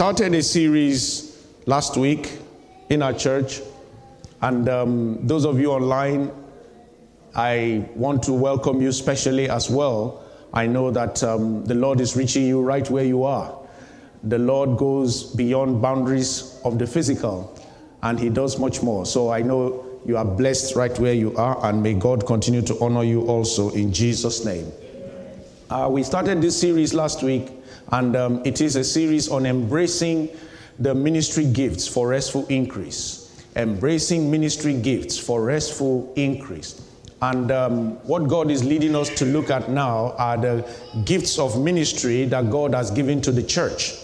started a series last week in our church, and um, those of you online, I want to welcome you specially as well. I know that um, the Lord is reaching you right where you are. The Lord goes beyond boundaries of the physical, and He does much more. So I know you are blessed right where you are, and may God continue to honor you also in Jesus' name. Uh, we started this series last week, and um, it is a series on embracing the ministry gifts for restful increase. Embracing ministry gifts for restful increase. And um, what God is leading us to look at now are the gifts of ministry that God has given to the church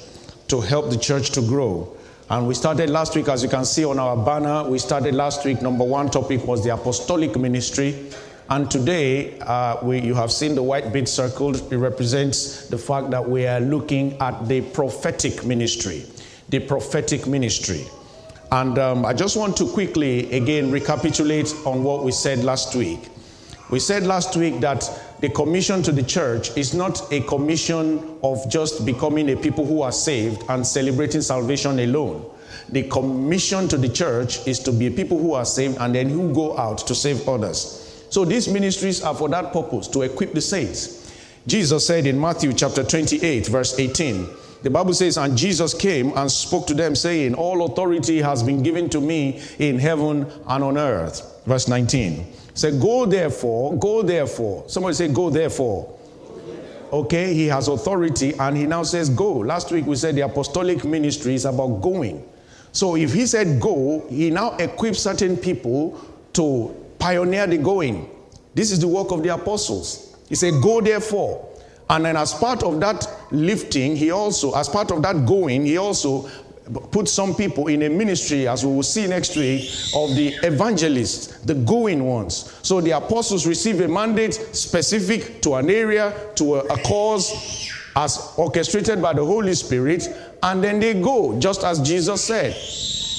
to help the church to grow. And we started last week, as you can see on our banner, we started last week. Number one topic was the apostolic ministry. And today, uh, we, you have seen the white bead circled. It represents the fact that we are looking at the prophetic ministry. The prophetic ministry. And um, I just want to quickly again recapitulate on what we said last week. We said last week that the commission to the church is not a commission of just becoming a people who are saved and celebrating salvation alone. The commission to the church is to be people who are saved and then who go out to save others. So these ministries are for that purpose to equip the saints. Jesus said in Matthew chapter 28, verse 18, the Bible says, And Jesus came and spoke to them, saying, All authority has been given to me in heaven and on earth. Verse 19. Say, Go therefore, go therefore. Somebody say, Go therefore. Okay, he has authority and he now says, Go. Last week we said the apostolic ministry is about going. So if he said go, he now equips certain people to pioneer the going. This is the work of the apostles. He said, Go therefore. And then, as part of that lifting, he also, as part of that going, he also put some people in a ministry, as we will see next week, of the evangelists, the going ones. So the apostles receive a mandate specific to an area, to a, a cause, as orchestrated by the Holy Spirit, and then they go, just as Jesus said.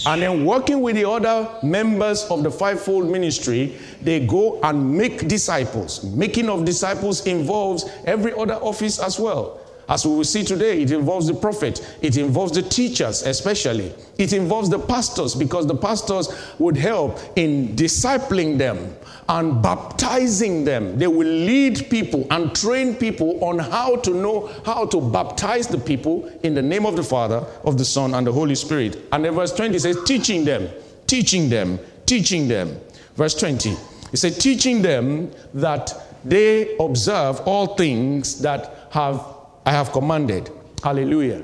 And then working with the other members of the fivefold ministry, they go and make disciples. Making of disciples involves every other office as well. As we will see today, it involves the prophet, it involves the teachers, especially. It involves the pastors, because the pastors would help in discipling them and baptizing them. They will lead people and train people on how to know how to baptize the people in the name of the Father, of the Son, and the Holy Spirit. And then verse 20 says, teaching them, teaching them, teaching them. Verse 20, it says, teaching them that they observe all things that have I have commanded. Hallelujah.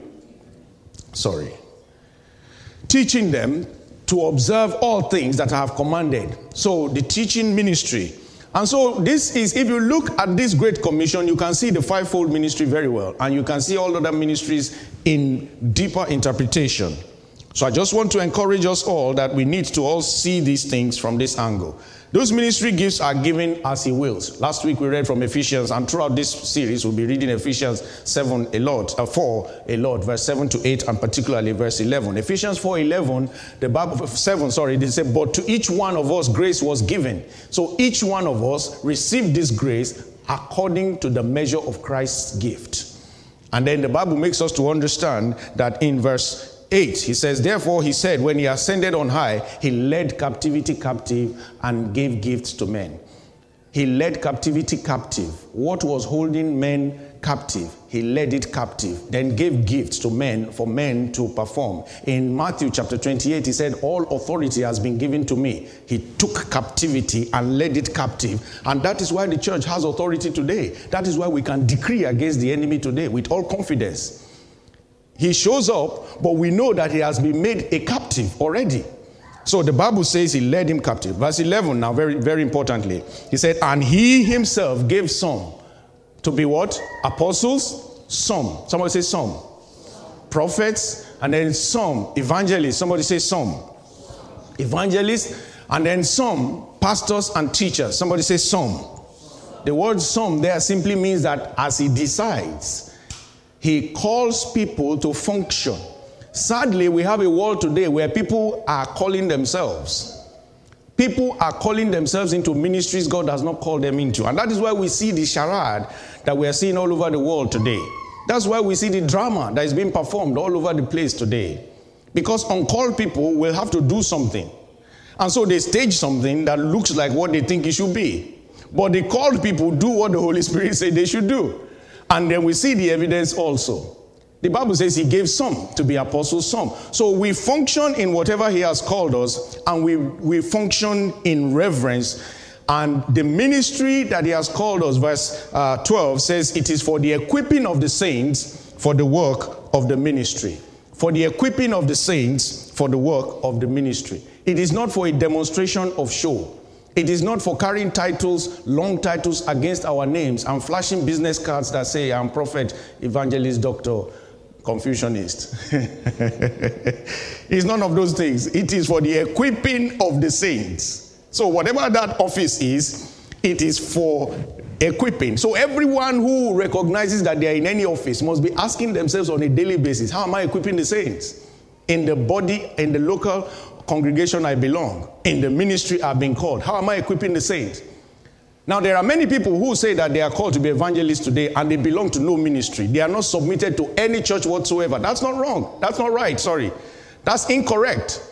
Sorry. Teaching them to observe all things that I have commanded. So the teaching ministry. And so this is, if you look at this great commission, you can see the fivefold ministry very well. And you can see all other ministries in deeper interpretation. So I just want to encourage us all that we need to all see these things from this angle. Those ministry gifts are given as He wills. Last week we read from Ephesians, and throughout this series we'll be reading Ephesians 7 a lot, uh, 4 a lot, verse 7 to 8, and particularly verse 11. Ephesians 4 11, the Bible, 7, sorry, they say, But to each one of us grace was given. So each one of us received this grace according to the measure of Christ's gift. And then the Bible makes us to understand that in verse 8, he says, Therefore, he said, when he ascended on high, he led captivity captive and gave gifts to men. He led captivity captive. What was holding men captive? He led it captive, then gave gifts to men for men to perform. In Matthew chapter 28, he said, All authority has been given to me. He took captivity and led it captive. And that is why the church has authority today. That is why we can decree against the enemy today with all confidence. He shows up, but we know that he has been made a captive already. So the Bible says he led him captive. Verse 11, now, very, very importantly, he said, And he himself gave some to be what? Apostles? Some. Somebody say some. Prophets, and then some. Evangelists. Somebody say some. Evangelists, and then some. Pastors and teachers. Somebody say some. The word some there simply means that as he decides, he calls people to function. Sadly, we have a world today where people are calling themselves. People are calling themselves into ministries God has not called them into. And that is why we see the charade that we are seeing all over the world today. That's why we see the drama that is being performed all over the place today. Because uncalled people will have to do something. And so they stage something that looks like what they think it should be. But the called people do what the Holy Spirit said they should do. And then we see the evidence also. The Bible says he gave some to be apostles, some. So we function in whatever he has called us, and we, we function in reverence. And the ministry that he has called us, verse uh, 12, says it is for the equipping of the saints for the work of the ministry. For the equipping of the saints for the work of the ministry. It is not for a demonstration of show. It is not for carrying titles, long titles against our names and flashing business cards that say, I'm prophet, evangelist, doctor, Confucianist. it's none of those things. It is for the equipping of the saints. So, whatever that office is, it is for equipping. So, everyone who recognizes that they are in any office must be asking themselves on a daily basis how am I equipping the saints? In the body, in the local congregation I belong, in the ministry I've been called. How am I equipping the saints? Now, there are many people who say that they are called to be evangelists today and they belong to no ministry. They are not submitted to any church whatsoever. That's not wrong. That's not right. Sorry. That's incorrect.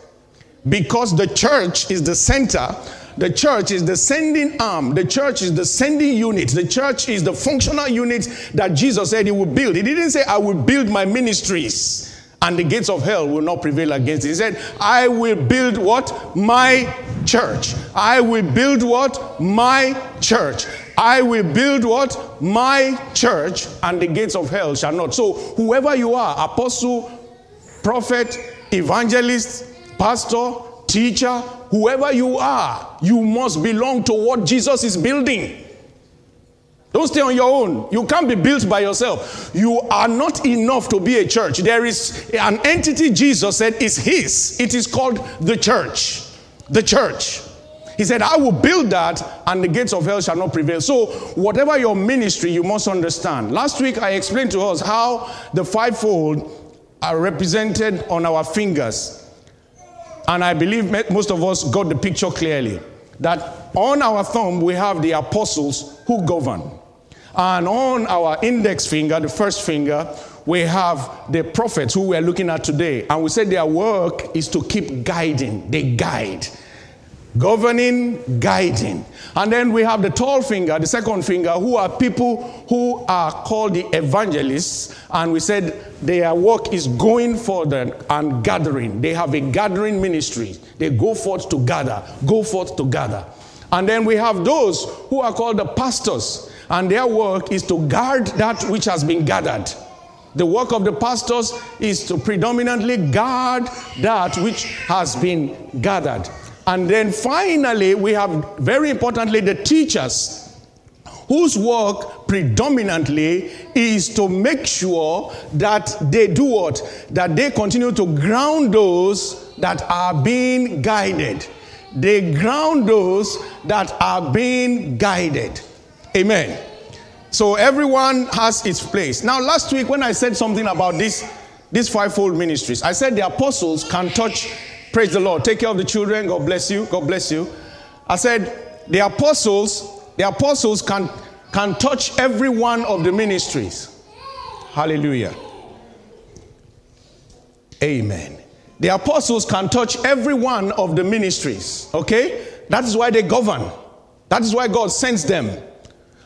Because the church is the center, the church is the sending arm, the church is the sending unit, the church is the functional unit that Jesus said he would build. He didn't say, I will build my ministries and the gates of hell will not prevail against it. He said, I will build what? My church. I will build what? My church. I will build what? My church, and the gates of hell shall not. So, whoever you are, apostle, prophet, evangelist, pastor, teacher, whoever you are, you must belong to what Jesus is building. Don't stay on your own. You can't be built by yourself. You are not enough to be a church. There is an entity Jesus said is his. It is called the church. The church. He said, I will build that and the gates of hell shall not prevail. So, whatever your ministry, you must understand. Last week, I explained to us how the fivefold are represented on our fingers. And I believe most of us got the picture clearly. That on our thumb, we have the apostles who govern. And on our index finger, the first finger, we have the prophets who we're looking at today. And we said their work is to keep guiding. They guide. Governing, guiding. And then we have the tall finger, the second finger, who are people who are called the evangelists. And we said their work is going further and gathering. They have a gathering ministry. They go forth to gather, go forth to gather. And then we have those who are called the pastors and their work is to guard that which has been gathered. The work of the pastors is to predominantly guard that which has been gathered. And then finally, we have very importantly the teachers, whose work predominantly is to make sure that they do what? That they continue to ground those that are being guided. They ground those that are being guided. Amen. So everyone has its place. Now, last week when I said something about this, these fivefold ministries, I said the apostles can touch, praise the Lord, take care of the children, God bless you, God bless you. I said the apostles, the apostles can, can touch every one of the ministries. Hallelujah. Amen. The apostles can touch every one of the ministries. Okay? That is why they govern. That is why God sends them.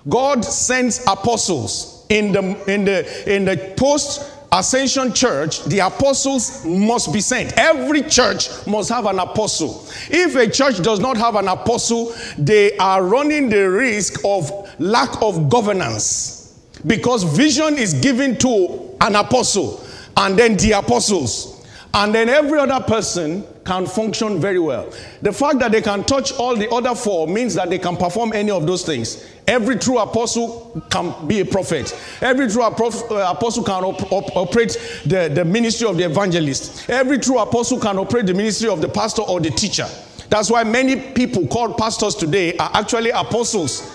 God sends apostles. In the in the in the post ascension church the apostles must be sent. Every church must have an apostle. If a church does not have an apostle they are running the risk of lack of governance. Because vision is given to an apostle and then the apostles. And then every other person can function very well. The fact that they can touch all the other four means that they can perform any of those things. Every true apostle can be a prophet. Every true uh, apostle can op- op- operate the, the ministry of the evangelist. Every true apostle can operate the ministry of the pastor or the teacher. That's why many people called pastors today are actually apostles.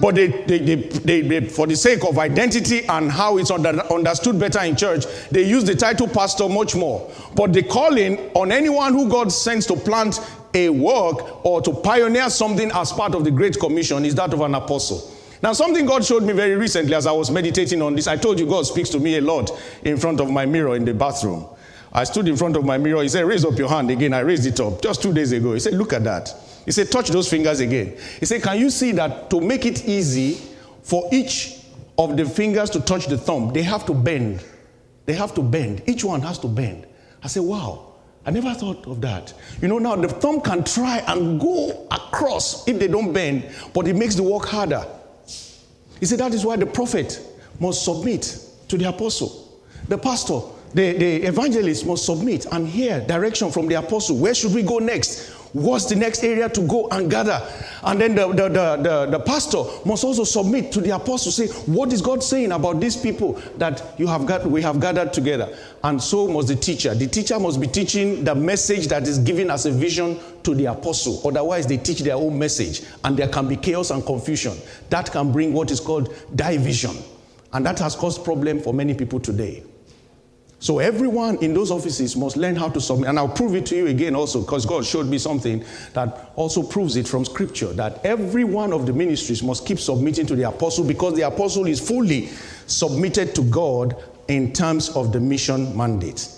But they, they, they, they, for the sake of identity and how it's under, understood better in church, they use the title pastor much more. But the calling on anyone who God sends to plant a work or to pioneer something as part of the Great Commission is that of an apostle. Now, something God showed me very recently as I was meditating on this. I told you God speaks to me a lot in front of my mirror in the bathroom. I stood in front of my mirror. He said, Raise up your hand again. I raised it up just two days ago. He said, Look at that. He said, Touch those fingers again. He said, Can you see that to make it easy for each of the fingers to touch the thumb, they have to bend. They have to bend. Each one has to bend. I said, Wow. I never thought of that. You know, now the thumb can try and go across if they don't bend, but it makes the work harder. He said that is why the prophet must submit to the apostle. The pastor, the, the evangelist must submit and hear direction from the apostle. Where should we go next? What's the next area to go and gather? And then the, the, the, the, the pastor must also submit to the apostle, say, What is God saying about these people that you have got, we have gathered together? And so must the teacher. The teacher must be teaching the message that is given as a vision to the apostle. Otherwise, they teach their own message, and there can be chaos and confusion. That can bring what is called division. And that has caused problem for many people today. So everyone in those offices must learn how to submit. And I'll prove it to you again also, because God showed me something that also proves it from scripture that every one of the ministries must keep submitting to the apostle because the apostle is fully submitted to God in terms of the mission mandate.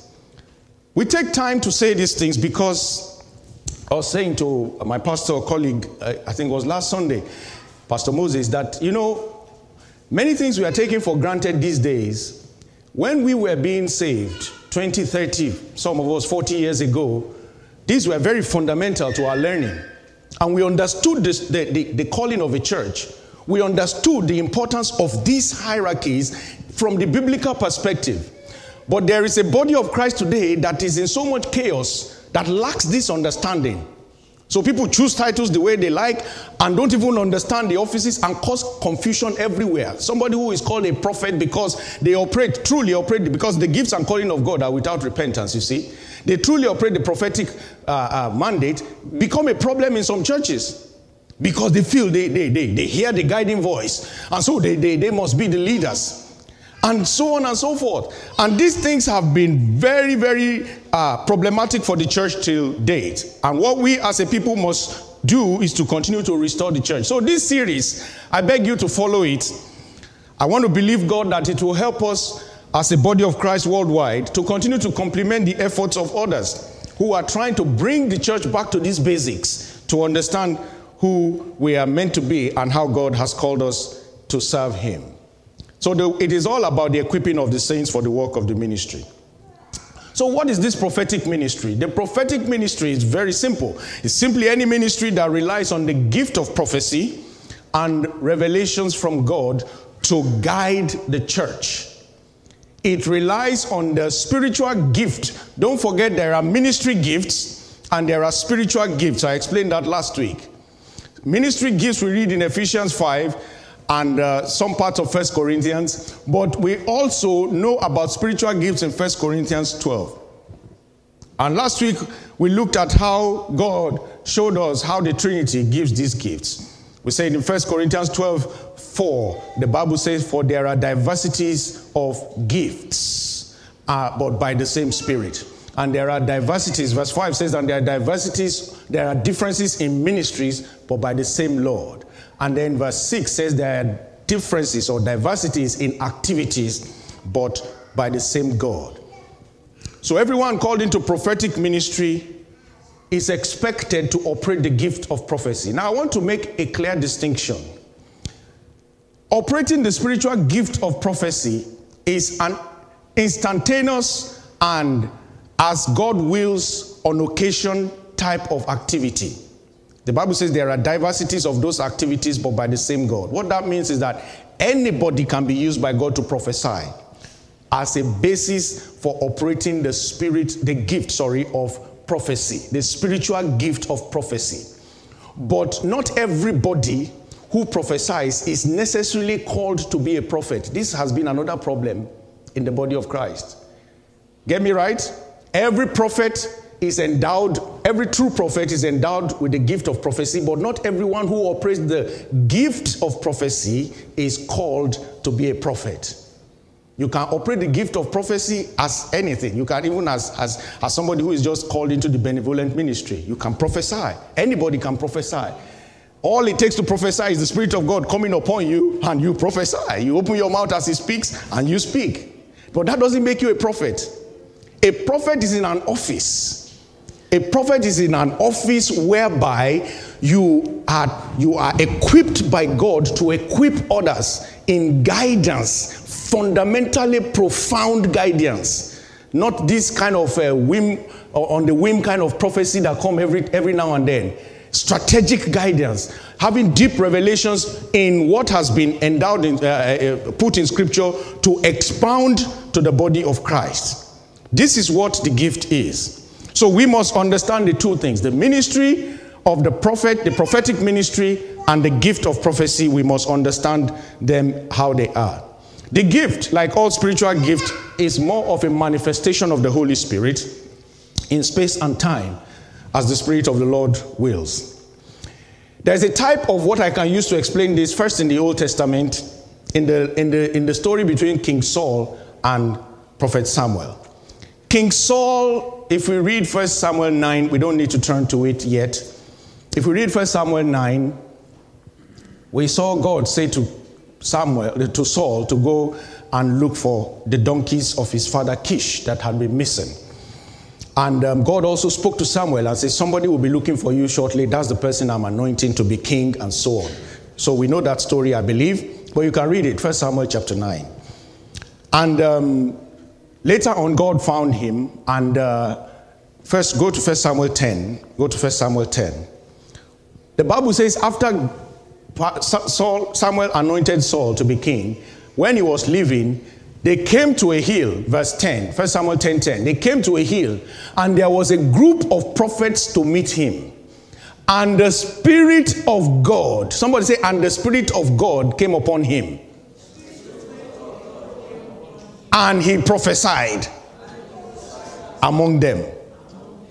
We take time to say these things because I was saying to my pastor colleague, I think it was last Sunday, Pastor Moses, that, you know, many things we are taking for granted these days when we were being saved, 20, 30, some of us 40 years ago, these were very fundamental to our learning. And we understood this, the, the, the calling of a church. We understood the importance of these hierarchies from the biblical perspective. But there is a body of Christ today that is in so much chaos that lacks this understanding. So people choose titles the way they like and don't even understand the offices and cause confusion everywhere. Somebody who is called a prophet because they operate, truly operate, because the gifts and calling of God are without repentance, you see. They truly operate the prophetic uh, uh, mandate, become a problem in some churches because they feel they, they, they, they hear the guiding voice and so they, they, they must be the leaders and so on and so forth. And these things have been very, very uh, problematic for the church till date. And what we as a people must do is to continue to restore the church. So, this series, I beg you to follow it. I want to believe God that it will help us as a body of Christ worldwide to continue to complement the efforts of others who are trying to bring the church back to these basics to understand who we are meant to be and how God has called us to serve Him. So the, it is all about the equipping of the saints for the work of the ministry. So, what is this prophetic ministry? The prophetic ministry is very simple. It's simply any ministry that relies on the gift of prophecy and revelations from God to guide the church. It relies on the spiritual gift. Don't forget, there are ministry gifts and there are spiritual gifts. I explained that last week. Ministry gifts we read in Ephesians 5 and uh, some parts of First Corinthians, but we also know about spiritual gifts in First Corinthians 12. And last week we looked at how God showed us how the Trinity gives these gifts. We said in First Corinthians 12, 4, the Bible says, For there are diversities of gifts, uh, but by the same Spirit. And there are diversities. Verse 5 says, And there are diversities, there are differences in ministries, but by the same Lord. And then verse 6 says there are differences or diversities in activities, but by the same God. So everyone called into prophetic ministry is expected to operate the gift of prophecy. Now, I want to make a clear distinction. Operating the spiritual gift of prophecy is an instantaneous and as God wills on occasion type of activity. The Bible says there are diversities of those activities, but by the same God. What that means is that anybody can be used by God to prophesy as a basis for operating the spirit, the gift, sorry, of prophecy, the spiritual gift of prophecy. But not everybody who prophesies is necessarily called to be a prophet. This has been another problem in the body of Christ. Get me right? Every prophet is endowed, every true prophet is endowed with the gift of prophecy, but not everyone who operates the gift of prophecy is called to be a prophet. You can operate the gift of prophecy as anything. You can even as, as, as somebody who is just called into the benevolent ministry. You can prophesy. Anybody can prophesy. All it takes to prophesy is the Spirit of God coming upon you and you prophesy. You open your mouth as He speaks and you speak. But that doesn't make you a prophet. A prophet is in an office. A prophet is in an office whereby you are, you are equipped by God to equip others in guidance, fundamentally profound guidance. Not this kind of uh, whim, on the whim kind of prophecy that come every, every now and then strategic guidance, having deep revelations in what has been endowed in, uh, uh, put in scripture to expound to the body of Christ. This is what the gift is. So we must understand the two things the ministry of the prophet, the prophetic ministry, and the gift of prophecy. We must understand them how they are. The gift, like all spiritual gift, is more of a manifestation of the Holy Spirit in space and time as the Spirit of the Lord wills. There's a type of what I can use to explain this first in the Old Testament, in the, in the, in the story between King Saul and Prophet Samuel. King Saul, if we read 1 Samuel 9, we don't need to turn to it yet. If we read 1 Samuel 9, we saw God say to Samuel, to Saul, to go and look for the donkeys of his father Kish that had been missing. And um, God also spoke to Samuel and said, Somebody will be looking for you shortly. That's the person I'm anointing to be king, and so on. So we know that story, I believe, but you can read it, First Samuel chapter 9. And um, later on, God found him, and uh, first go to First Samuel 10. Go to First Samuel 10. The Bible says, after Saul, Samuel anointed Saul to be king, when he was leaving, they came to a hill, verse 10, 1 Samuel 10 10. They came to a hill, and there was a group of prophets to meet him. And the Spirit of God, somebody say, and the Spirit of God came upon him. And he prophesied among them.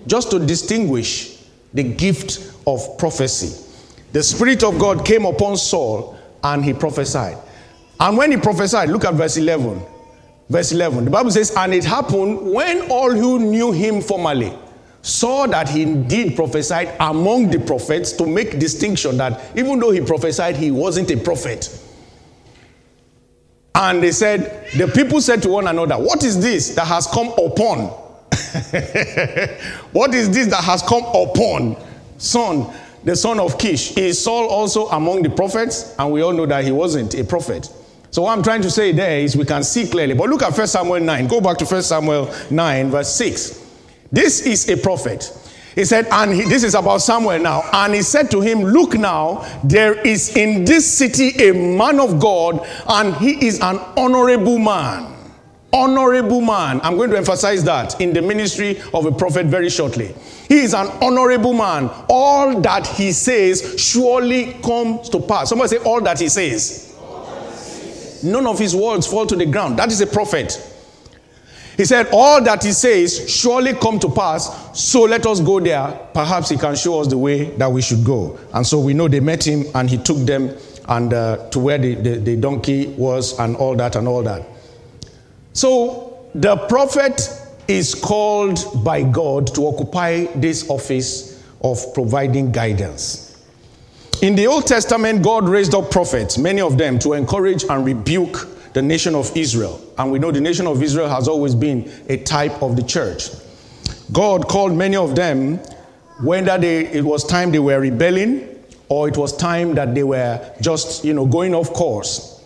Just to distinguish the gift of prophecy. The Spirit of God came upon Saul and he prophesied. And when he prophesied, look at verse 11. Verse 11. The Bible says, And it happened when all who knew him formerly saw that he indeed prophesied among the prophets to make distinction that even though he prophesied, he wasn't a prophet. And they said, The people said to one another, What is this that has come upon? what is this that has come upon? Son, the son of Kish. Is Saul also among the prophets? And we all know that he wasn't a prophet. So what I'm trying to say there is we can see clearly. But look at 1 Samuel 9. Go back to 1 Samuel 9, verse 6. This is a prophet. He said, and he, this is about Samuel now. And he said to him, Look now, there is in this city a man of God, and he is an honorable man. Honorable man. I'm going to emphasize that in the ministry of a prophet very shortly. He is an honorable man. All that he says surely comes to pass. Somebody say, All that he says none of his words fall to the ground. That is a prophet. He said, All that he says surely come to pass, so let us go there. Perhaps he can show us the way that we should go. And so we know they met him and he took them and uh, to where the, the, the donkey was and all that and all that. So the prophet is called by God to occupy this office of providing guidance. In the Old Testament, God raised up prophets, many of them, to encourage and rebuke the nation of Israel. And we know the nation of Israel has always been a type of the church. God called many of them, whether they, it was time they were rebelling or it was time that they were just, you know, going off course.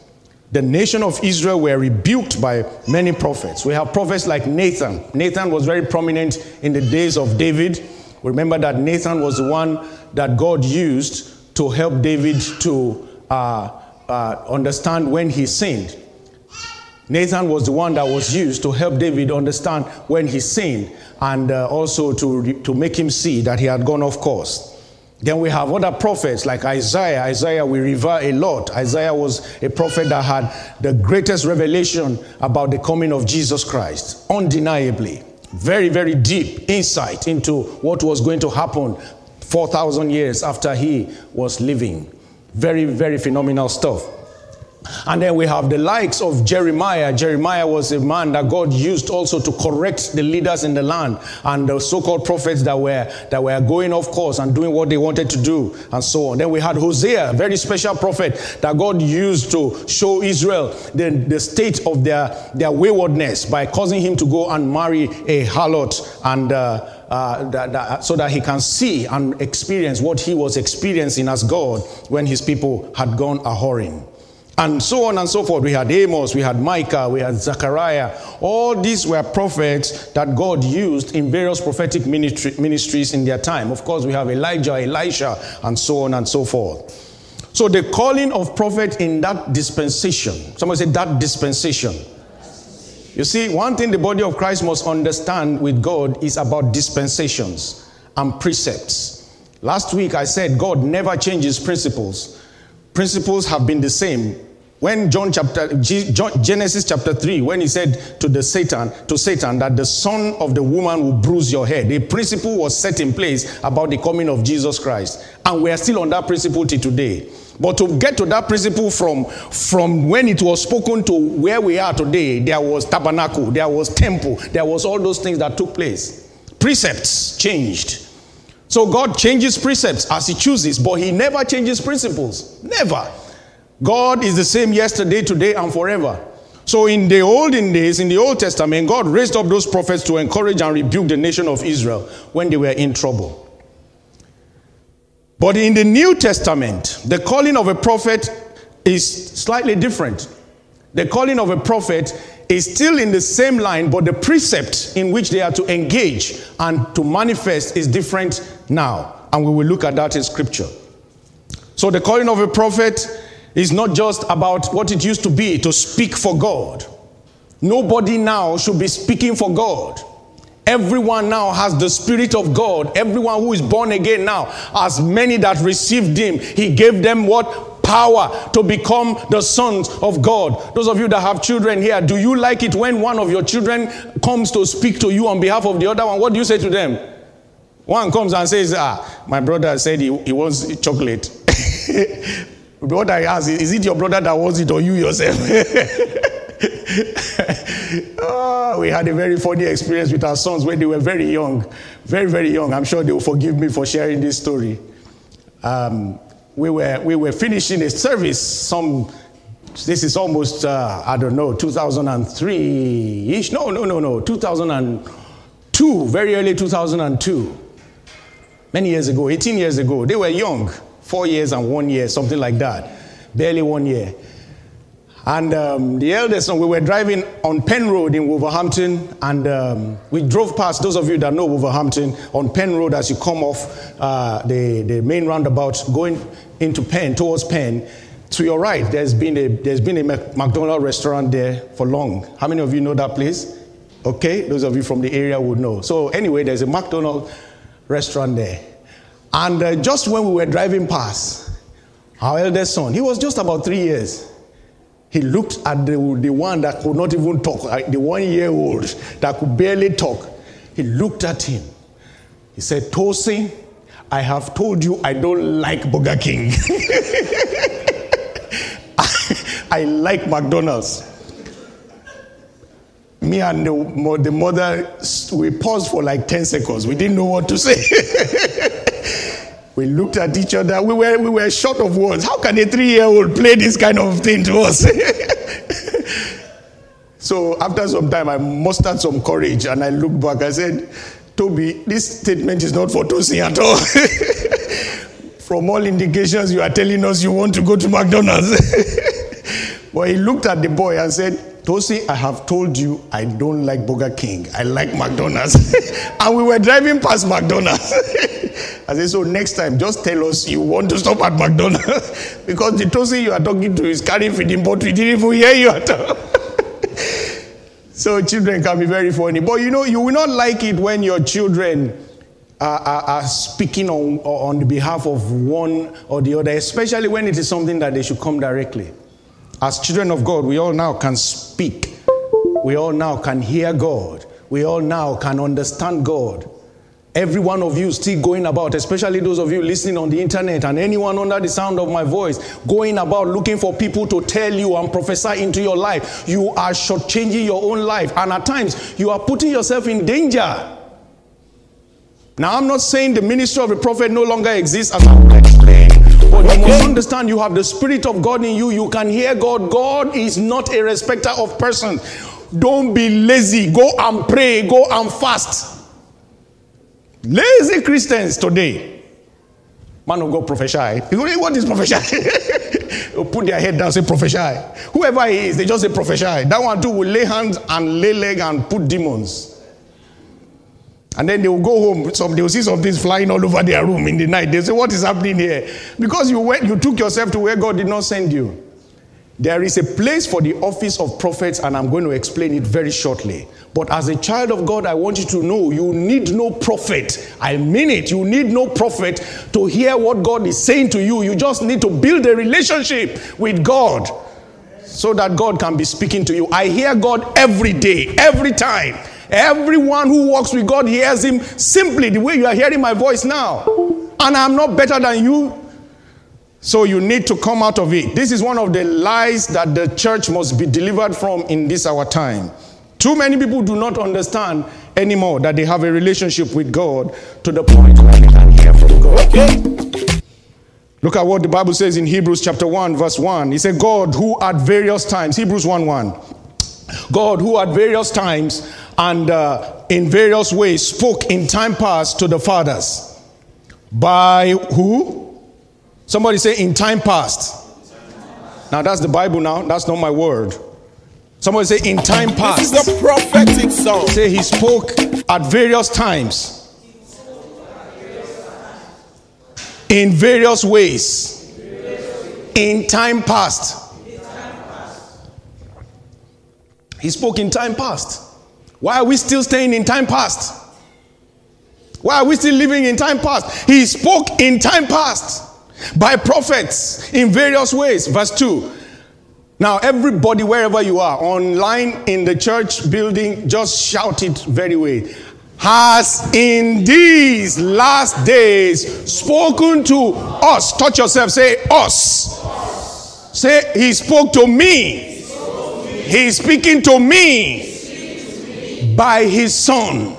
The nation of Israel were rebuked by many prophets. We have prophets like Nathan. Nathan was very prominent in the days of David. Remember that Nathan was the one that God used to help David to uh, uh, understand when he sinned. Nathan was the one that was used to help David understand when he sinned and uh, also to, to make him see that he had gone off course. Then we have other prophets like Isaiah. Isaiah we revere a lot. Isaiah was a prophet that had the greatest revelation about the coming of Jesus Christ, undeniably. Very, very deep insight into what was going to happen 4,000 years after he was living. Very, very phenomenal stuff. And then we have the likes of Jeremiah. Jeremiah was a man that God used also to correct the leaders in the land and the so-called prophets that were that were going off course and doing what they wanted to do and so on. Then we had Hosea, a very special prophet that God used to show Israel the, the state of their, their waywardness by causing him to go and marry a harlot and uh, uh, that, that, so that he can see and experience what he was experiencing as God when his people had gone a whoring and so on and so forth. We had Amos, we had Micah, we had Zechariah. All these were prophets that God used in various prophetic ministry, ministries in their time. Of course, we have Elijah, Elisha, and so on and so forth. So the calling of prophet in that dispensation, somebody said that dispensation. You see, one thing the body of Christ must understand with God is about dispensations and precepts. Last week I said God never changes principles. Principles have been the same when John chapter Genesis chapter 3 when he said to the Satan to Satan that the son of the woman will bruise your head a principle was set in place about the coming of Jesus Christ. And we are still on that principle till today. But to get to that principle from from when it was spoken to where we are today there was tabernacle there was temple there was all those things that took place. Precepts changed. So God changes precepts as he chooses but he never changes principles. Never God is the same yesterday, today, and forever. So, in the olden days, in the Old Testament, God raised up those prophets to encourage and rebuke the nation of Israel when they were in trouble. But in the New Testament, the calling of a prophet is slightly different. The calling of a prophet is still in the same line, but the precept in which they are to engage and to manifest is different now. And we will look at that in scripture. So, the calling of a prophet is not just about what it used to be to speak for God. Nobody now should be speaking for God. Everyone now has the Spirit of God. Everyone who is born again now, as many that received Him, He gave them what? Power to become the sons of God. Those of you that have children here, do you like it when one of your children comes to speak to you on behalf of the other one? What do you say to them? One comes and says, Ah, my brother said he, he wants chocolate. What I ask is, is it your brother that wants it or you yourself? oh, we had a very funny experience with our sons when they were very young, very, very young. I'm sure they will forgive me for sharing this story. Um, we, were, we were finishing a service, some, this is almost, uh, I don't know, 2003 ish. No, no, no, no, 2002, very early 2002. Many years ago, 18 years ago. They were young four years and one year, something like that. Barely one year. And um, the eldest son, we were driving on Penn Road in Wolverhampton, and um, we drove past, those of you that know Wolverhampton, on Penn Road as you come off uh, the, the main roundabout going into Penn, towards Penn. To your right, there's been a, there's been a McDonald's restaurant there for long. How many of you know that place? Okay, those of you from the area would know. So, anyway, there's a McDonald's restaurant there. And uh, just when we were driving past, our eldest son, he was just about three years. He looked at the, the one that could not even talk, the one year old that could barely talk. He looked at him. He said, Tosin, I have told you I don't like Burger King. I like McDonald's. Me and the, the mother, we paused for like 10 seconds. We didn't know what to say. We looked at each other. We were, we were short of words. How can a three year old play this kind of thing to us? so after some time, I mustered some courage and I looked back. I said, Toby, this statement is not for Tosin at all. From all indications, you are telling us you want to go to McDonald's. but he looked at the boy and said, Tosi, I have told you I don't like Burger King. I like McDonald's. and we were driving past McDonald's. I said, so next time, just tell us you want to stop at McDonald's because the tosi you are talking to is carrying feeding bottle. We didn't even hear you at all. so children can be very funny. But you know, you will not like it when your children are, are, are speaking on, on behalf of one or the other, especially when it is something that they should come directly. As children of God, we all now can speak. We all now can hear God. We all now can understand God Every one of you still going about, especially those of you listening on the internet and anyone under the sound of my voice, going about looking for people to tell you and prophesy into your life. You are shortchanging your own life, and at times you are putting yourself in danger. Now, I'm not saying the ministry of the prophet no longer exists, as I will explain. But you must understand you have the Spirit of God in you. You can hear God. God is not a respecter of persons. Don't be lazy. Go and pray. Go and fast. Lazy Christians today. Man of God prophesy. What is prophesy? put their head down, say prophesy. Whoever he is, they just say prophesy. That one too will lay hands and lay leg and put demons. And then they will go home. Some they will see some things flying all over their room in the night. They say, "What is happening here?" Because you went, you took yourself to where God did not send you. There is a place for the office of prophets, and I'm going to explain it very shortly. But as a child of God, I want you to know you need no prophet. I mean it. You need no prophet to hear what God is saying to you. You just need to build a relationship with God so that God can be speaking to you. I hear God every day, every time. Everyone who walks with God hears Him simply the way you are hearing my voice now. And I'm not better than you. So you need to come out of it. This is one of the lies that the church must be delivered from in this our time. Too many people do not understand anymore that they have a relationship with God to the point where they can hear from God. Okay? Look at what the Bible says in Hebrews chapter 1, verse 1. He said, God who at various times, Hebrews 1 1, God who at various times and uh, in various ways spoke in time past to the fathers. By who? Somebody say, in time past. Now that's the Bible now. That's not my word. Somebody say, in time past. This is a prophetic song. Say he spoke at various times. In various ways. In time past. He spoke in time past. Why are we still staying in time past? Why are we still living in time past? He spoke in time past by prophets in various ways. Verse 2. Now, everybody, wherever you are, online, in the church building, just shout it very well. Has in these last days spoken to us. Touch yourself, say us. Say, He spoke to me. He's speaking to me by his son.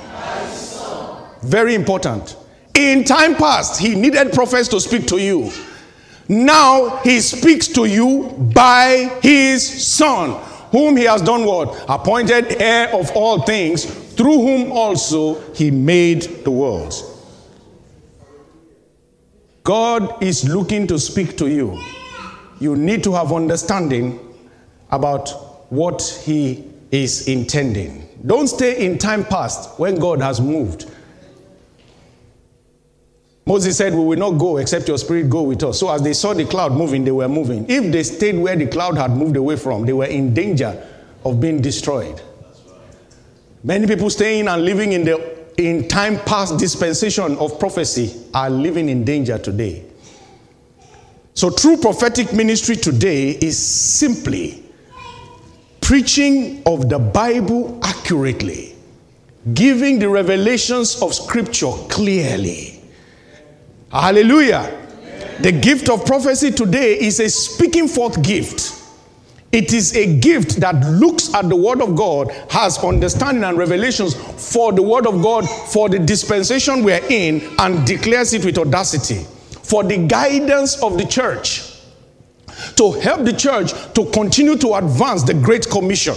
Very important. In time past, he needed prophets to speak to you. Now he speaks to you by his son, whom he has done what? Appointed heir of all things, through whom also he made the worlds. God is looking to speak to you. You need to have understanding about what he is intending. Don't stay in time past when God has moved. Moses said, We will not go except your spirit go with us. So as they saw the cloud moving, they were moving. If they stayed where the cloud had moved away from, they were in danger of being destroyed. Many people staying and living in the in time past dispensation of prophecy are living in danger today. So true prophetic ministry today is simply preaching of the Bible accurately, giving the revelations of Scripture clearly. Hallelujah. The gift of prophecy today is a speaking forth gift. It is a gift that looks at the Word of God, has understanding and revelations for the Word of God, for the dispensation we're in, and declares it with audacity. For the guidance of the church to help the church to continue to advance the Great Commission.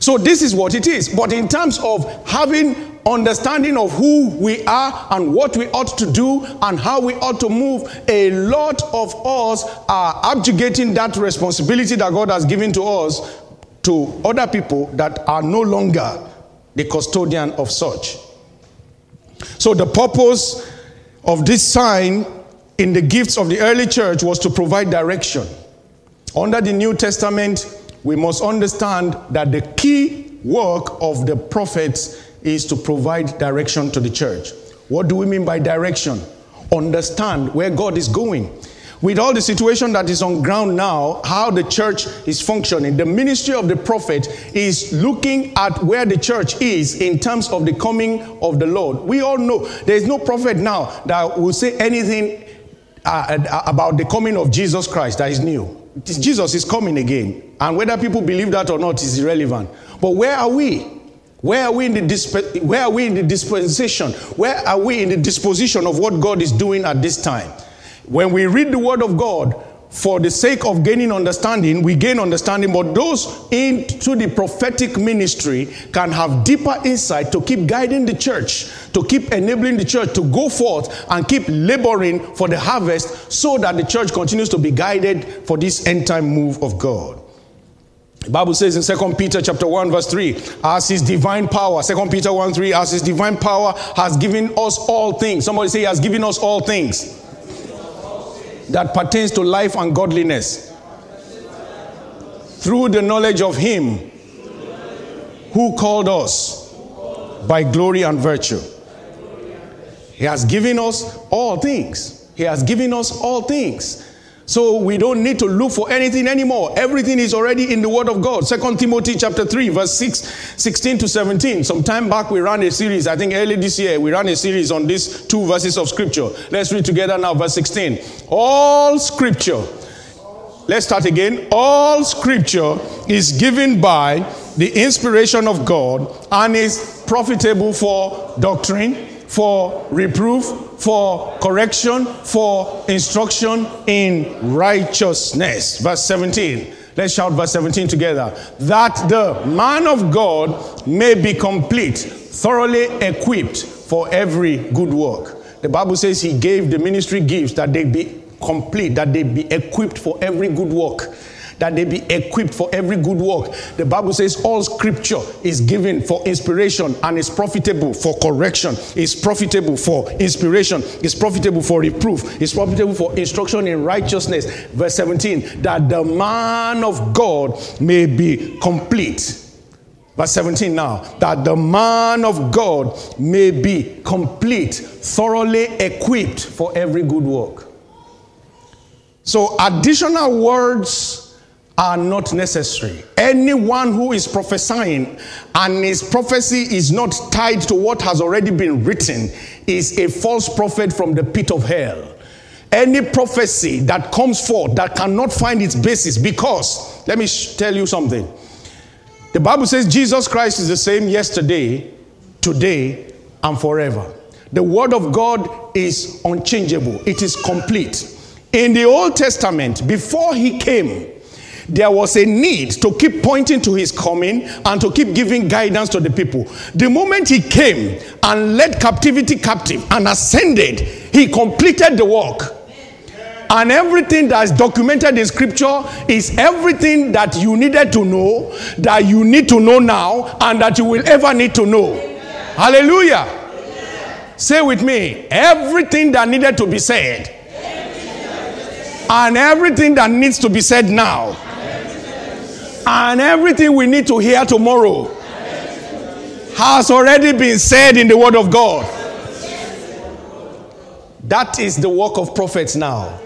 So, this is what it is. But in terms of having understanding of who we are and what we ought to do and how we ought to move, a lot of us are abjugating that responsibility that God has given to us to other people that are no longer the custodian of such. So, the purpose of this sign in the gifts of the early church was to provide direction. Under the New Testament, we must understand that the key work of the prophets is to provide direction to the church. What do we mean by direction? Understand where God is going. with all the situation that is on ground now, how the church is functioning, the ministry of the prophet is looking at where the church is in terms of the coming of the Lord. We all know there is no prophet now that will say anything uh, uh about the coming of Jesus Christ that is new. Jesus is coming again. And whether people believe that or not is irrelevant. But where are we? Where are we in the disp- where are we in the dispensation? Where are we in the disposition of what God is doing at this time? When we read the word of God, for the sake of gaining understanding, we gain understanding, but those into the prophetic ministry can have deeper insight to keep guiding the church, to keep enabling the church to go forth and keep laboring for the harvest so that the church continues to be guided for this end time move of God. The Bible says in 2 Peter chapter 1 verse 3, as his divine power, 2 Peter 1 3, as his divine power has given us all things. Somebody say he has given us all things that pertains to life and godliness through the knowledge of him who called us by glory and virtue. He has given us all things. He has given us all things. So we don't need to look for anything anymore. Everything is already in the Word of God. Second Timothy chapter 3, verse 6, 16 to 17. Some time back we ran a series, I think early this year, we ran a series on these two verses of scripture. Let's read together now, verse 16. All scripture. Let's start again. All scripture is given by the inspiration of God and is profitable for doctrine for reproof, for correction, for instruction in righteousness. Verse 17. Let's shout verse 17 together. That the man of God may be complete, thoroughly equipped for every good work. The Bible says he gave the ministry gifts that they be complete, that they be equipped for every good work that they be equipped for every good work. The Bible says all scripture is given for inspiration and is profitable for correction, is profitable for inspiration, is profitable for reproof, is profitable for instruction in righteousness. Verse 17, that the man of God may be complete. Verse 17 now, that the man of God may be complete, thoroughly equipped for every good work. So, additional words are not necessary. Anyone who is prophesying and his prophecy is not tied to what has already been written is a false prophet from the pit of hell. Any prophecy that comes forth that cannot find its basis, because, let me tell you something. The Bible says Jesus Christ is the same yesterday, today, and forever. The Word of God is unchangeable, it is complete. In the Old Testament, before He came, there was a need to keep pointing to his coming and to keep giving guidance to the people. The moment he came and led captivity captive and ascended, he completed the work. And everything that's documented in scripture is everything that you needed to know, that you need to know now, and that you will ever need to know. Hallelujah. Say with me everything that needed to be said, and everything that needs to be said now and everything we need to hear tomorrow has already been said in the Word of God. That is the work of prophets now.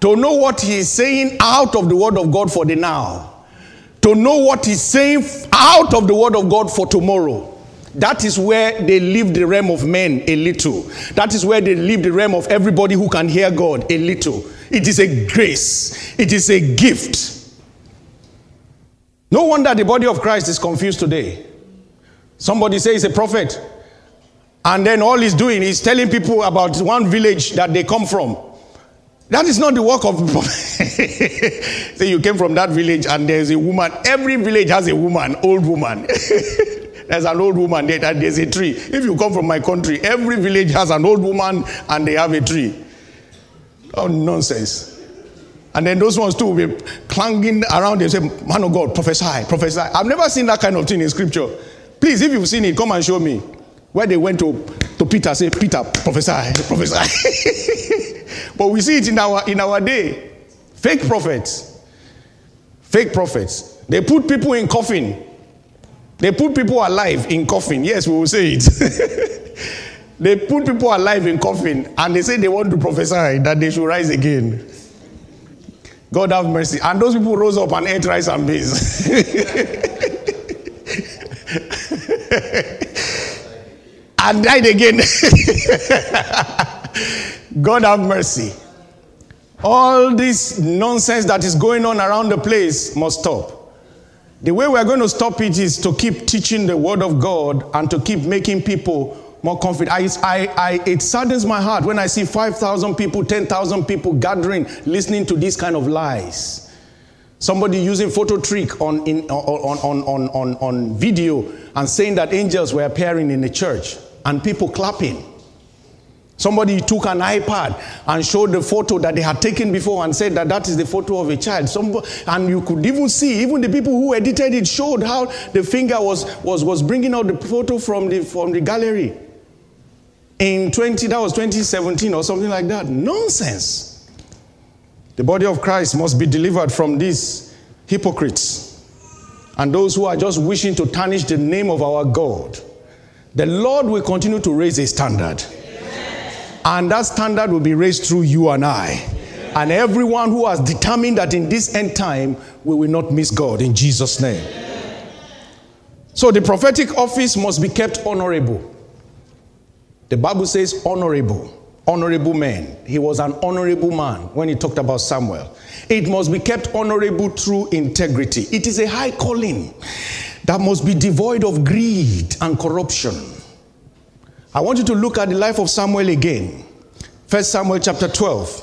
To know what he is saying out of the Word of God for the now. To know what he's saying out of the Word of God for tomorrow. That is where they leave the realm of men a little. That is where they leave the realm of everybody who can hear God a little. It is a grace, it is a gift. No wonder the body of Christ is confused today. Somebody says a prophet, and then all he's doing is telling people about one village that they come from. That is not the work of prophet. Say you came from that village and there's a woman. Every village has a woman, old woman. there's an old woman there and there's a tree. If you come from my country, every village has an old woman and they have a tree. Oh, nonsense. And then those ones too will be clanging around and say, Man of God, prophesy, prophesy. I've never seen that kind of thing in scripture. Please, if you've seen it, come and show me. Where they went to, to Peter, say, Peter, prophesy, prophesy. but we see it in our in our day. Fake prophets. Fake prophets. They put people in coffin. They put people alive in coffin. Yes, we will say it. they put people alive in coffin and they say they want to prophesy that they should rise again. God have mercy. And those people rose up and ate rice and beans. and died again. God have mercy. All this nonsense that is going on around the place must stop. The way we're going to stop it is to keep teaching the word of God and to keep making people more confident. I, I, I, it saddens my heart when I see 5,000 people, 10,000 people gathering, listening to these kind of lies. Somebody using photo trick on, in, on, on, on, on, on video and saying that angels were appearing in the church and people clapping. Somebody took an iPad and showed the photo that they had taken before and said that that is the photo of a child. Somebody, and you could even see, even the people who edited it showed how the finger was, was, was bringing out the photo from the, from the gallery in 20 that was 2017 or something like that. Nonsense. The body of christ must be delivered from these hypocrites and those who are just wishing to tarnish the name of our god. The lord will continue to raise a standard. And that standard will be raised through you and i. And everyone who has determined that in this end time we will not miss god in jesus name. So the prophetic office must be kept honorable the Bible says honorable, honorable man. He was an honorable man when he talked about Samuel. It must be kept honorable through integrity. It is a high calling that must be devoid of greed and corruption. I want you to look at the life of Samuel again. First Samuel chapter 12,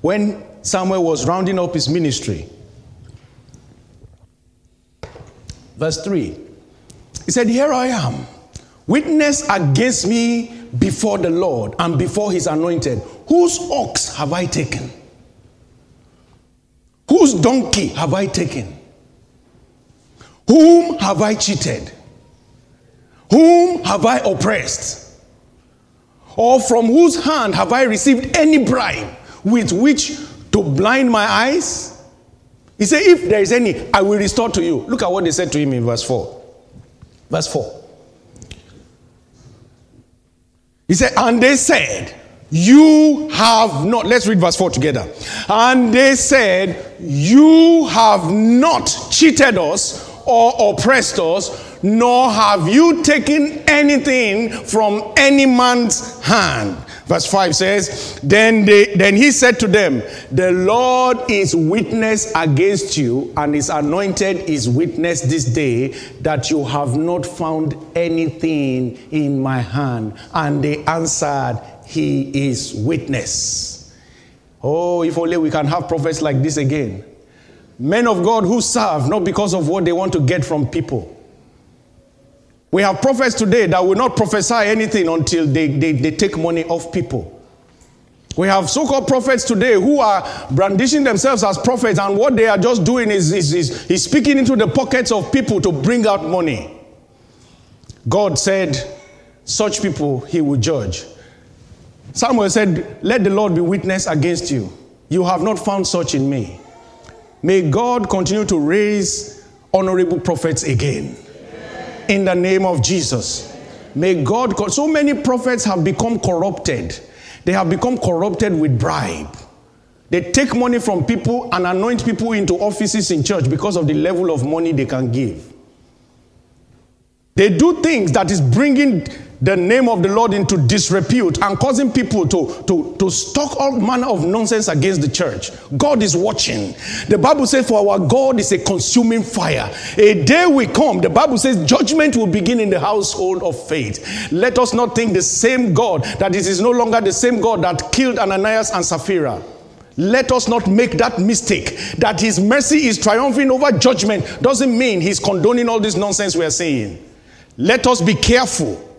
when Samuel was rounding up his ministry. Verse 3. He said, Here I am, witness against me before the Lord and before his anointed. Whose ox have I taken? Whose donkey have I taken? Whom have I cheated? Whom have I oppressed? Or from whose hand have I received any bribe with which to blind my eyes? He said, If there is any, I will restore to you. Look at what they said to him in verse 4. Verse 4. He said, and they said, You have not, let's read verse 4 together. And they said, You have not cheated us or oppressed us, nor have you taken anything from any man's hand. Verse 5 says, then, they, then he said to them, The Lord is witness against you, and his anointed is witness this day that you have not found anything in my hand. And they answered, He is witness. Oh, if only we can have prophets like this again. Men of God who serve not because of what they want to get from people we have prophets today that will not prophesy anything until they, they, they take money off people. We have so called prophets today who are brandishing themselves as prophets, and what they are just doing is, is, is, is speaking into the pockets of people to bring out money. God said, Such people he will judge. Samuel said, Let the Lord be witness against you. You have not found such in me. May God continue to raise honorable prophets again in the name of Jesus. May God, so many prophets have become corrupted. They have become corrupted with bribe. They take money from people and anoint people into offices in church because of the level of money they can give. They do things that is bringing the name of the Lord into disrepute and causing people to, to, to stock all manner of nonsense against the church. God is watching. The Bible says, For our God is a consuming fire. A day will come, the Bible says, judgment will begin in the household of faith. Let us not think the same God, that it is no longer the same God that killed Ananias and Sapphira. Let us not make that mistake that his mercy is triumphing over judgment doesn't mean he's condoning all this nonsense we are saying. Let us be careful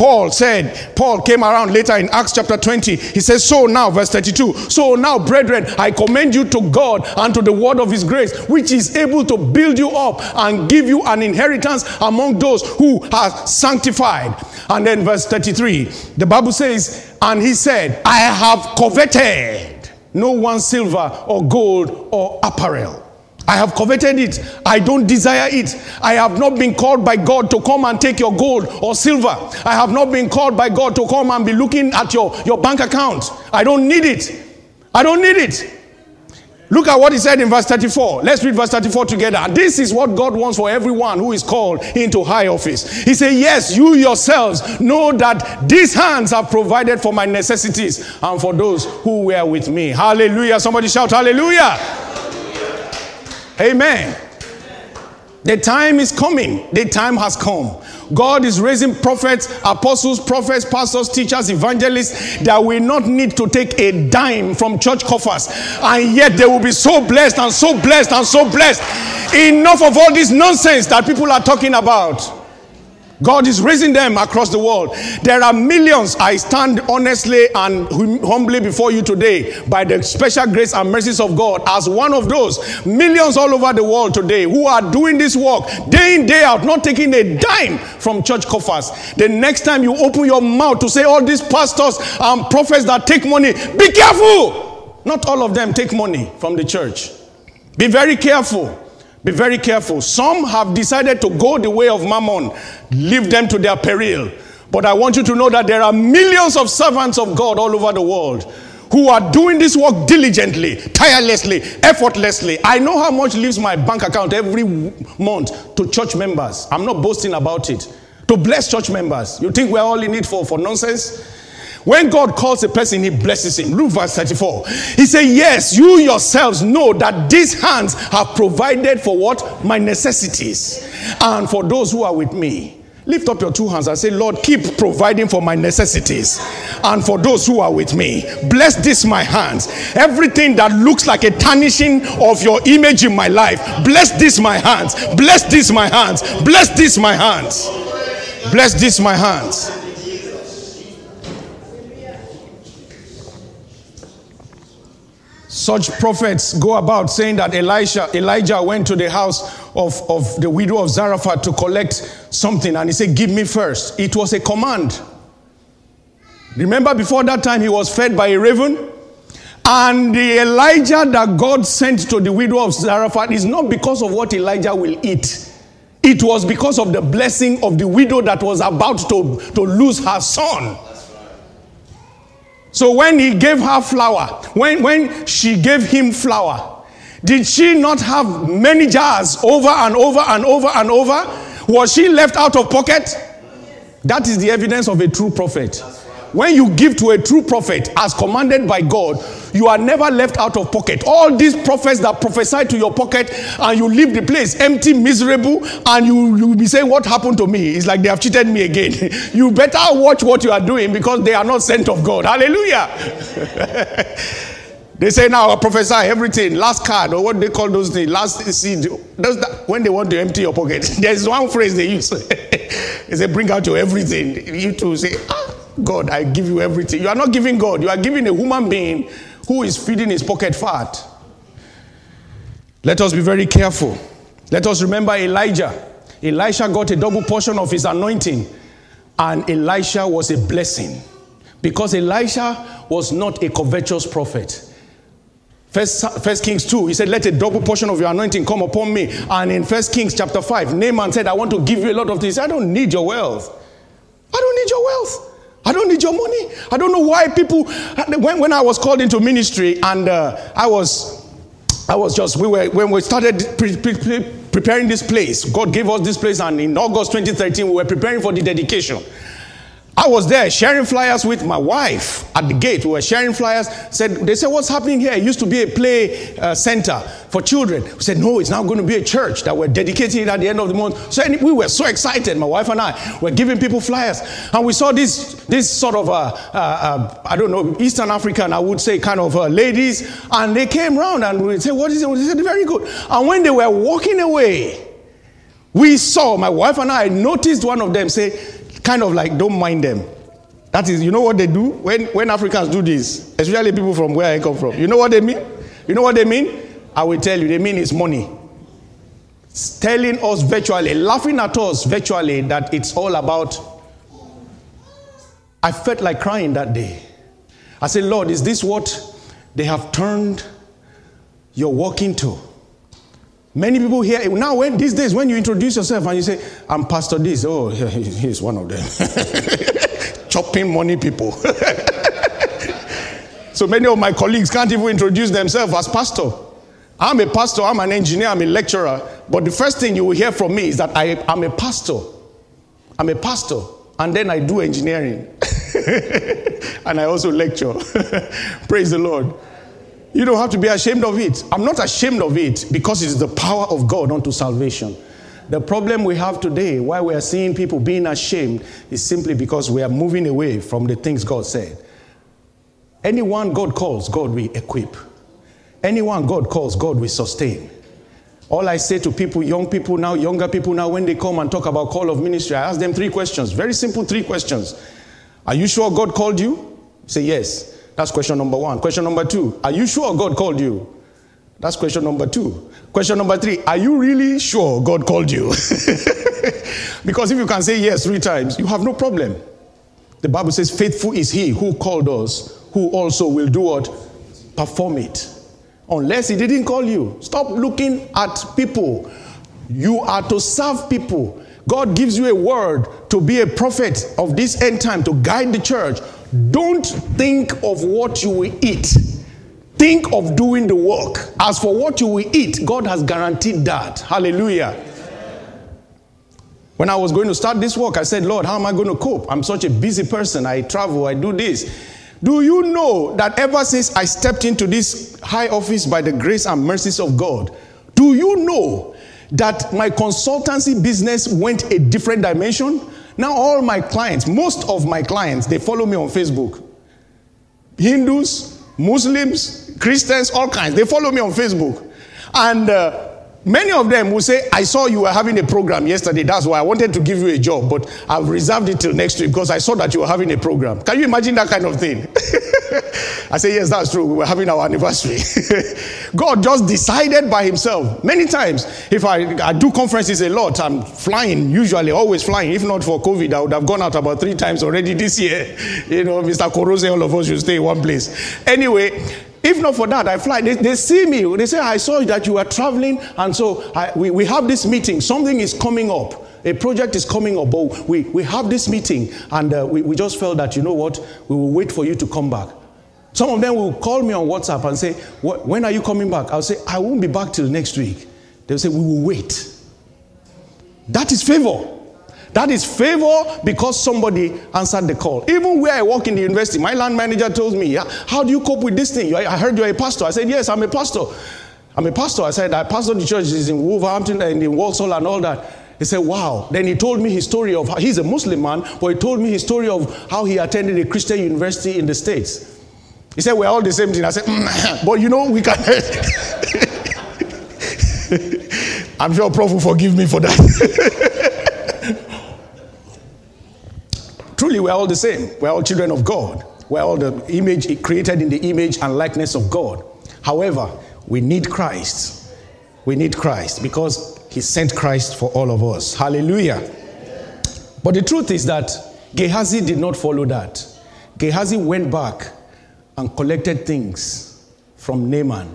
Paul said, Paul came around later in Acts chapter 20. He says, So now, verse 32, so now, brethren, I commend you to God and to the word of his grace, which is able to build you up and give you an inheritance among those who are sanctified. And then verse 33, the Bible says, And he said, I have coveted no one silver or gold or apparel. I have coveted it. I don't desire it. I have not been called by God to come and take your gold or silver. I have not been called by God to come and be looking at your, your bank account. I don't need it. I don't need it. Look at what he said in verse 34. Let's read verse 34 together. This is what God wants for everyone who is called into high office. He said, Yes, you yourselves know that these hands have provided for my necessities and for those who were with me. Hallelujah. Somebody shout, Hallelujah. Hallelujah. Amen. The time is coming. The time has come God is raising prophets, apostles, prophets, pastors, teachers, evangelists that will not need to take a dime from church coffers. And yet they will be so blessed and so blessed and so blessed. Enough of all this nonsense that people are talking about. God is raising them across the world. There are millions. I stand honestly and humbly before you today by the special grace and mercies of God as one of those millions all over the world today who are doing this work day in, day out, not taking a dime from church coffers. The next time you open your mouth to say all these pastors and prophets that take money, be careful. Not all of them take money from the church. Be very careful. Be very careful. Some have decided to go the way of mammon, leave them to their peril. But I want you to know that there are millions of servants of God all over the world who are doing this work diligently, tirelessly, effortlessly. I know how much leaves my bank account every month to church members. I'm not boasting about it. To bless church members. You think we're all in it for, for nonsense? When God calls a person, he blesses him. Look, verse 34. He said, Yes, you yourselves know that these hands have provided for what? My necessities and for those who are with me. Lift up your two hands and say, Lord, keep providing for my necessities and for those who are with me. Bless this my hands. Everything that looks like a tarnishing of your image in my life, bless this my hands. Bless this my hands. Bless this my hands. Bless this my hands. Such prophets go about saying that Elijah went to the house of, of the widow of Zarephath to collect something and he said, Give me first. It was a command. Remember, before that time, he was fed by a raven? And the Elijah that God sent to the widow of Zarephath is not because of what Elijah will eat. It was because of the blessing of the widow that was about to, to lose her son. So when he gave her flour, when, when she gave him flour, did she not have many jars over and over and over and over? Was she left out of pocket? That is the evidence of a true prophet. When you give to a true prophet as commanded by God, you are never left out of pocket. All these prophets that prophesy to your pocket and you leave the place empty, miserable, and you you be saying, What happened to me? It's like they have cheated me again. you better watch what you are doing because they are not sent of God. Hallelujah. they say now prophesy everything, last card, or what they call those things, last seed. That, when they want to empty your pocket, there's one phrase they use. they say, Bring out your everything. You to say, ah. God, I give you everything. You are not giving God, you are giving a human being who is feeding his pocket fat. Let us be very careful. Let us remember Elijah. Elisha got a double portion of his anointing, and Elisha was a blessing because Elisha was not a covetous prophet. First, First Kings 2, he said, Let a double portion of your anointing come upon me. And in First Kings chapter 5, Naaman said, I want to give you a lot of this. I don't need your wealth. I don't need your wealth. I don't need your money. I don't know why people. When, when I was called into ministry and uh, I was, I was just we were when we started pre- pre- preparing this place. God gave us this place, and in August 2013 we were preparing for the dedication. I was there sharing flyers with my wife at the gate. We were sharing flyers. Said they said, "What's happening here?" It used to be a play uh, center for children. We said, "No, it's now going to be a church that we're dedicating at the end of the month." So we were so excited. My wife and I were giving people flyers, and we saw this this sort of uh, uh, uh I don't know Eastern African, I would say, kind of uh, ladies, and they came around and we said, "What is it?" They said, "Very good." And when they were walking away, we saw my wife and I noticed one of them say kind of like don't mind them. That is, you know what they do when, when Africans do this, especially people from where I come from. You know what they mean? You know what they mean? I will tell you, they mean it's money. It's telling us virtually, laughing at us virtually that it's all about. I felt like crying that day. I said, Lord, is this what they have turned your work into? Many people here now when these days when you introduce yourself and you say, I'm Pastor this, oh he's one of them. Chopping money people. so many of my colleagues can't even introduce themselves as pastor. I'm a pastor, I'm an engineer, I'm a lecturer, but the first thing you will hear from me is that I, am a pastor. I'm a pastor, and then I do engineering. and I also lecture. Praise the Lord. You don't have to be ashamed of it. I'm not ashamed of it because it's the power of God unto salvation. The problem we have today, why we are seeing people being ashamed, is simply because we are moving away from the things God said. Anyone God calls, God will equip. Anyone God calls, God will sustain. All I say to people, young people now, younger people now, when they come and talk about call of ministry, I ask them three questions. Very simple three questions. Are you sure God called you? Say yes. That's question number one. Question number two, are you sure God called you? That's question number two. Question number three, are you really sure God called you? because if you can say yes three times, you have no problem. The Bible says, faithful is he who called us, who also will do what? Perform it unless he didn't call you. Stop looking at people. You are to serve people. God gives you a word to be a prophet of this end time to guide the church. Don't think of what you will eat. Think of doing the work. As for what you will eat, God has guaranteed that. Hallelujah. When I was going to start this work, I said, Lord, how am I going to cope? I'm such a busy person. I travel, I do this. Do you know that ever since I stepped into this high office by the grace and mercies of God, do you know that my consultancy business went a different dimension? Now, all my clients, most of my clients, they follow me on Facebook. Hindus, Muslims, Christians, all kinds, they follow me on Facebook. And uh, Many of them will say, I saw you were having a program yesterday. That's why I wanted to give you a job, but I've reserved it till next week because I saw that you were having a program. Can you imagine that kind of thing? I say, Yes, that's true. We were having our anniversary. God just decided by Himself. Many times, if I, I do conferences a lot, I'm flying, usually, always flying. If not for COVID, I would have gone out about three times already this year. You know, Mr. Korose, all of us should stay in one place. Anyway, if not for that, I fly. They, they see me. They say, I saw that you were traveling, and so I, we, we have this meeting. Something is coming up. A project is coming up, but we, we have this meeting, and uh, we, we just felt that, you know what, we will wait for you to come back. Some of them will call me on WhatsApp and say, When are you coming back? I'll say, I won't be back till next week. They'll say, We will wait. That is favor. That is favor because somebody answered the call. Even where I work in the university, my land manager told me, How do you cope with this thing? I heard you're a pastor. I said, Yes, I'm a pastor. I'm a pastor. I said, I pastor the church is in Wolverhampton and in Walsall and all that. He said, Wow. Then he told me his story of how he's a Muslim man, but he told me his story of how he attended a Christian university in the States. He said, We're all the same thing. I said, mm, But you know, we can. I'm sure Prof will forgive me for that. Truly, we're all the same. We're all children of God. We're all the image created in the image and likeness of God. However, we need Christ. We need Christ because He sent Christ for all of us. Hallelujah. But the truth is that Gehazi did not follow that. Gehazi went back and collected things from Naaman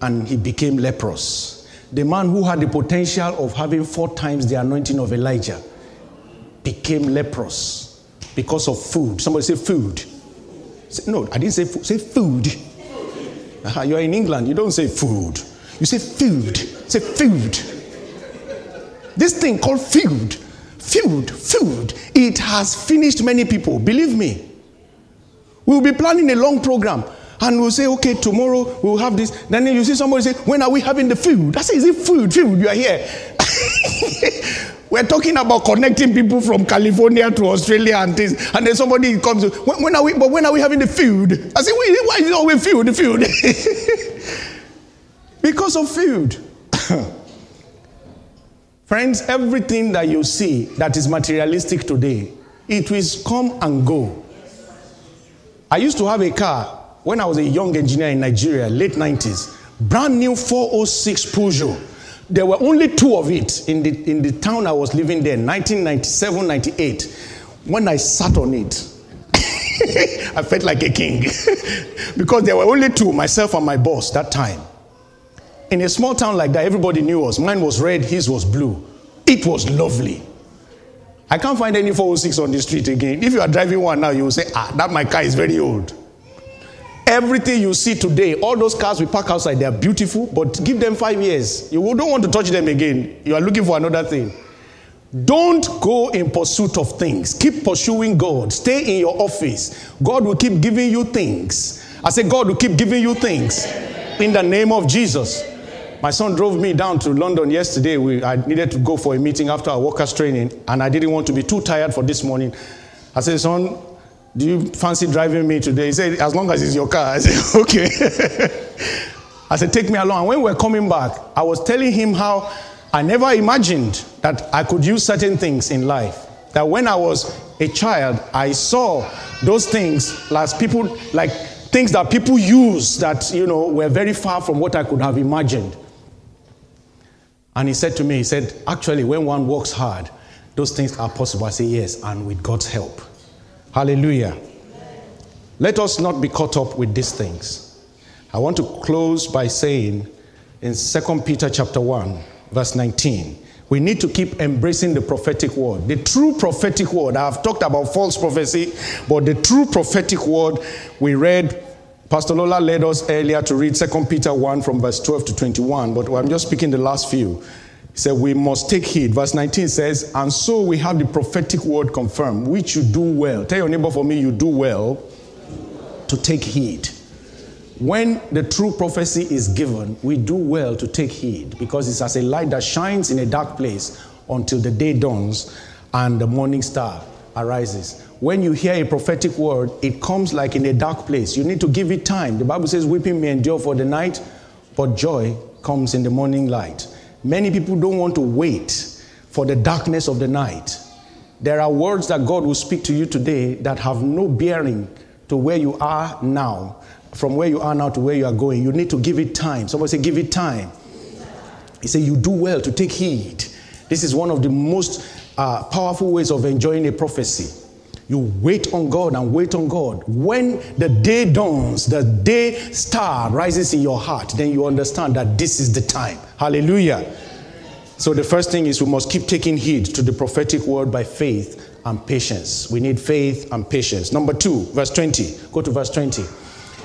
and he became leprous. The man who had the potential of having four times the anointing of Elijah became leprous because of food. Somebody say food. Say, no, I didn't say food. Say food. Uh-huh, you're in England. You don't say food. You say food. Say food. This thing called food, food, food, it has finished many people. Believe me. We'll be planning a long program and we'll say, okay, tomorrow we'll have this. Then you see somebody say, when are we having the food? I say, is it food? Food, you are here. We're talking about connecting people from California to Australia and things. And then somebody comes, when, when are we, but when are we having the food? I say, why is it always food, the because of food. Friends, everything that you see that is materialistic today, it will come and go. I used to have a car when I was a young engineer in Nigeria, late 90s, brand new 406 Peugeot. There were only two of it in the, in the town I was living there, 1997 98. When I sat on it, I felt like a king because there were only two, myself and my boss, that time. In a small town like that, everybody knew us. Mine was red, his was blue. It was lovely. I can't find any 406 on the street again. If you are driving one now, you will say, ah, that my car is very old. Everything you see today, all those cars we park outside, they are beautiful, but give them five years. You don't want to touch them again. You are looking for another thing. Don't go in pursuit of things. Keep pursuing God. Stay in your office. God will keep giving you things. I say, God will keep giving you things in the name of Jesus. My son drove me down to London yesterday. We, I needed to go for a meeting after our workers' training, and I didn't want to be too tired for this morning. I said, Son, do you fancy driving me today? He said, As long as it's your car. I said, Okay. I said, Take me along. And when we were coming back, I was telling him how I never imagined that I could use certain things in life. That when I was a child, I saw those things as people, like things that people use that, you know, were very far from what I could have imagined. And he said to me, he said, actually, when one works hard, those things are possible. I say, yes, and with God's help. Hallelujah. Let us not be caught up with these things. I want to close by saying in 2 Peter chapter 1, verse 19. We need to keep embracing the prophetic word. The true prophetic word. I've talked about false prophecy, but the true prophetic word we read, Pastor Lola led us earlier to read 2 Peter 1 from verse 12 to 21, but I'm just speaking the last few. He said, We must take heed. Verse 19 says, And so we have the prophetic word confirmed, which you do well. Tell your neighbor for me, you do well to take heed when the true prophecy is given, we do well to take heed because it's as a light that shines in a dark place until the day dawns and the morning star arises. When you hear a prophetic word, it comes like in a dark place. You need to give it time. The Bible says, Weeping may endure for the night, but joy comes in the morning light. Many people don't want to wait for the darkness of the night. There are words that God will speak to you today that have no bearing to where you are now from where you are now to where you are going, you need to give it time. Somebody say, give it time. He said, you do well to take heed. This is one of the most uh, powerful ways of enjoying a prophecy. You wait on God and wait on God. When the day dawns, the day star rises in your heart, then you understand that this is the time. Hallelujah. So, the first thing is we must keep taking heed to the prophetic word by faith and patience. We need faith and patience. Number two, verse 20. Go to verse 20.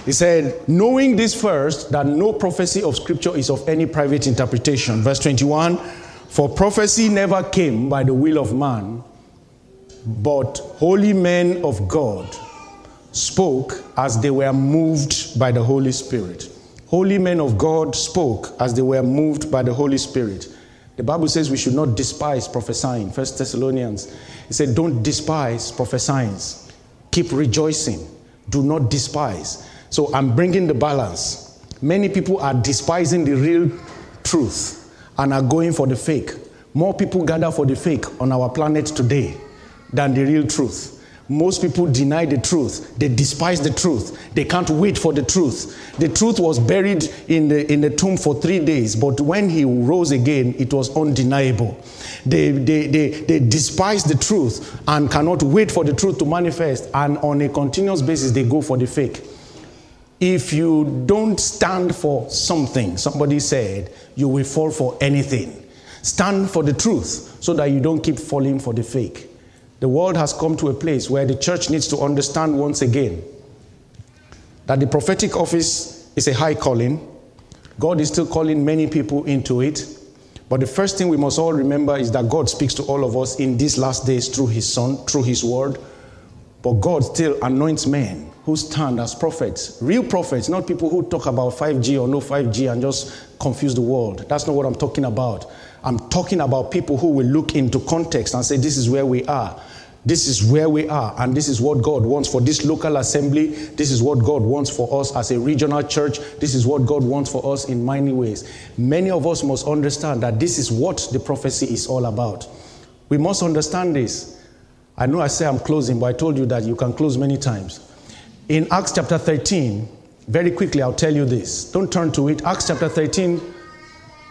He said, knowing this first, that no prophecy of Scripture is of any private interpretation. Verse 21 For prophecy never came by the will of man, but holy men of God spoke as they were moved by the Holy Spirit. Holy men of God spoke as they were moved by the Holy Spirit. The Bible says we should not despise prophesying. First Thessalonians, he said, Don't despise prophesying. Keep rejoicing. Do not despise. So I'm bringing the balance. Many people are despising the real truth and are going for the fake. More people gather for the fake on our planet today than the real truth. Most people deny the truth. They despise the truth. They can't wait for the truth. The truth was buried in the, in the tomb for three days, but when he rose again, it was undeniable. They, they, they, they despise the truth and cannot wait for the truth to manifest, and on a continuous basis, they go for the fake. If you don't stand for something, somebody said, you will fall for anything. Stand for the truth so that you don't keep falling for the fake. The world has come to a place where the church needs to understand once again that the prophetic office is a high calling. God is still calling many people into it. But the first thing we must all remember is that God speaks to all of us in these last days through His Son, through His Word. But God still anoints men who stand as prophets, real prophets, not people who talk about 5G or no 5G and just confuse the world. That's not what I'm talking about. I'm talking about people who will look into context and say, This is where we are. This is where we are, and this is what God wants for this local assembly. This is what God wants for us as a regional church. This is what God wants for us in many ways. Many of us must understand that this is what the prophecy is all about. We must understand this. I know I say I'm closing, but I told you that you can close many times. In Acts chapter 13, very quickly, I'll tell you this. Don't turn to it. Acts chapter 13,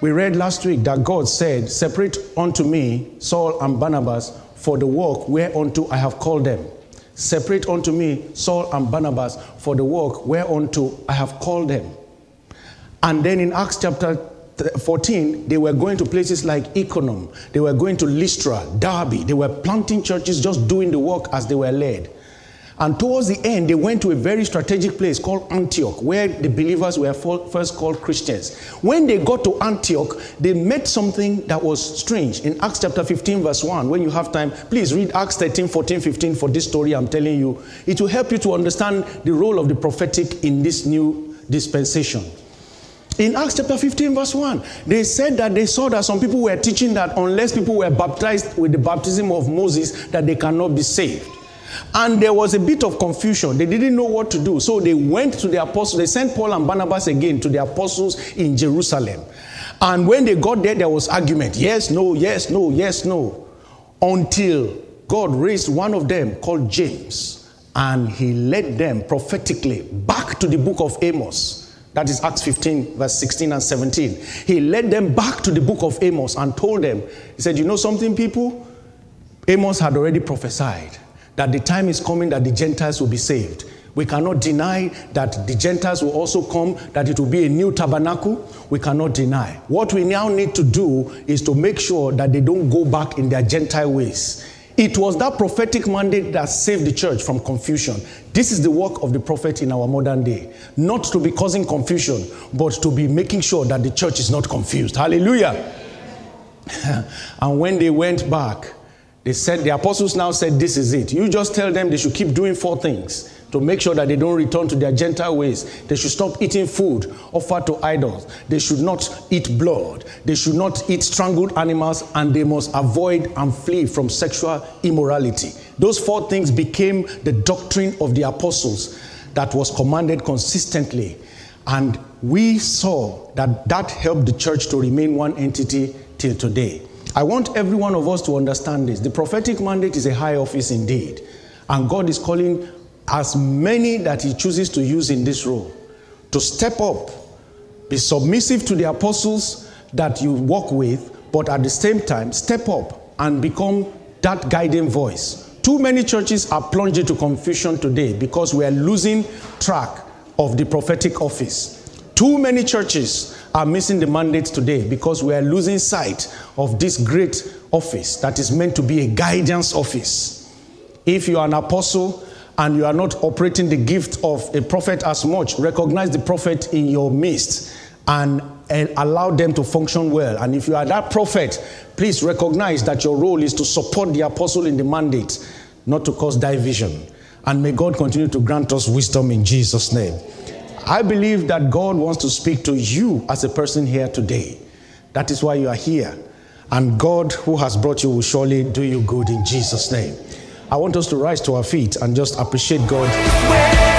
we read last week that God said, Separate unto me Saul and Barnabas for the work whereunto I have called them. Separate unto me Saul and Barnabas for the work whereunto I have called them. And then in Acts chapter 14, they were going to places like Iconium, they were going to Lystra, Derbe, they were planting churches, just doing the work as they were led. And towards the end, they went to a very strategic place called Antioch, where the believers were first called Christians. When they got to Antioch, they met something that was strange. In Acts chapter 15, verse 1, when you have time, please read Acts 13, 14, 15 for this story I'm telling you. It will help you to understand the role of the prophetic in this new dispensation. In Acts chapter 15, verse 1, they said that they saw that some people were teaching that unless people were baptized with the baptism of Moses, that they cannot be saved. And there was a bit of confusion. They didn't know what to do. So they went to the apostles. They sent Paul and Barnabas again to the apostles in Jerusalem. And when they got there, there was argument. Yes, no, yes, no, yes, no. Until God raised one of them called James. And he led them prophetically back to the book of Amos. That is Acts 15, verse 16 and 17. He led them back to the book of Amos and told them, He said, You know something, people? Amos had already prophesied that the time is coming that the Gentiles will be saved. We cannot deny that the Gentiles will also come, that it will be a new tabernacle. We cannot deny. What we now need to do is to make sure that they don't go back in their Gentile ways. It was that prophetic mandate that saved the church from confusion. This is the work of the prophet in our modern day. Not to be causing confusion, but to be making sure that the church is not confused. Hallelujah. and when they went back, they said, the apostles now said, This is it. You just tell them they should keep doing four things to make sure that they don't return to their Gentile ways. They should stop eating food offered to idols. They should not eat blood. They should not eat strangled animals, and they must avoid and flee from sexual immorality. Those four things became the doctrine of the apostles that was commanded consistently. And we saw that that helped the church to remain one entity till today. I want every one of us to understand this. The prophetic mandate is a high office indeed. And God is calling as many that He chooses to use in this role to step up, be submissive to the apostles that you work with, but at the same time, step up and become that guiding voice. Too many churches are plunged into confusion today because we are losing track of the prophetic office. Too many churches are missing the mandate today because we are losing sight of this great office that is meant to be a guidance office. If you are an apostle and you are not operating the gift of a prophet as much, recognize the prophet in your midst and, and allow them to function well. And if you are that prophet, please recognize that your role is to support the apostle in the mandate, not to cause division. And may God continue to grant us wisdom in Jesus' name. I believe that God wants to speak to you as a person here today. That is why you are here. And God, who has brought you, will surely do you good in Jesus' name. I want us to rise to our feet and just appreciate God.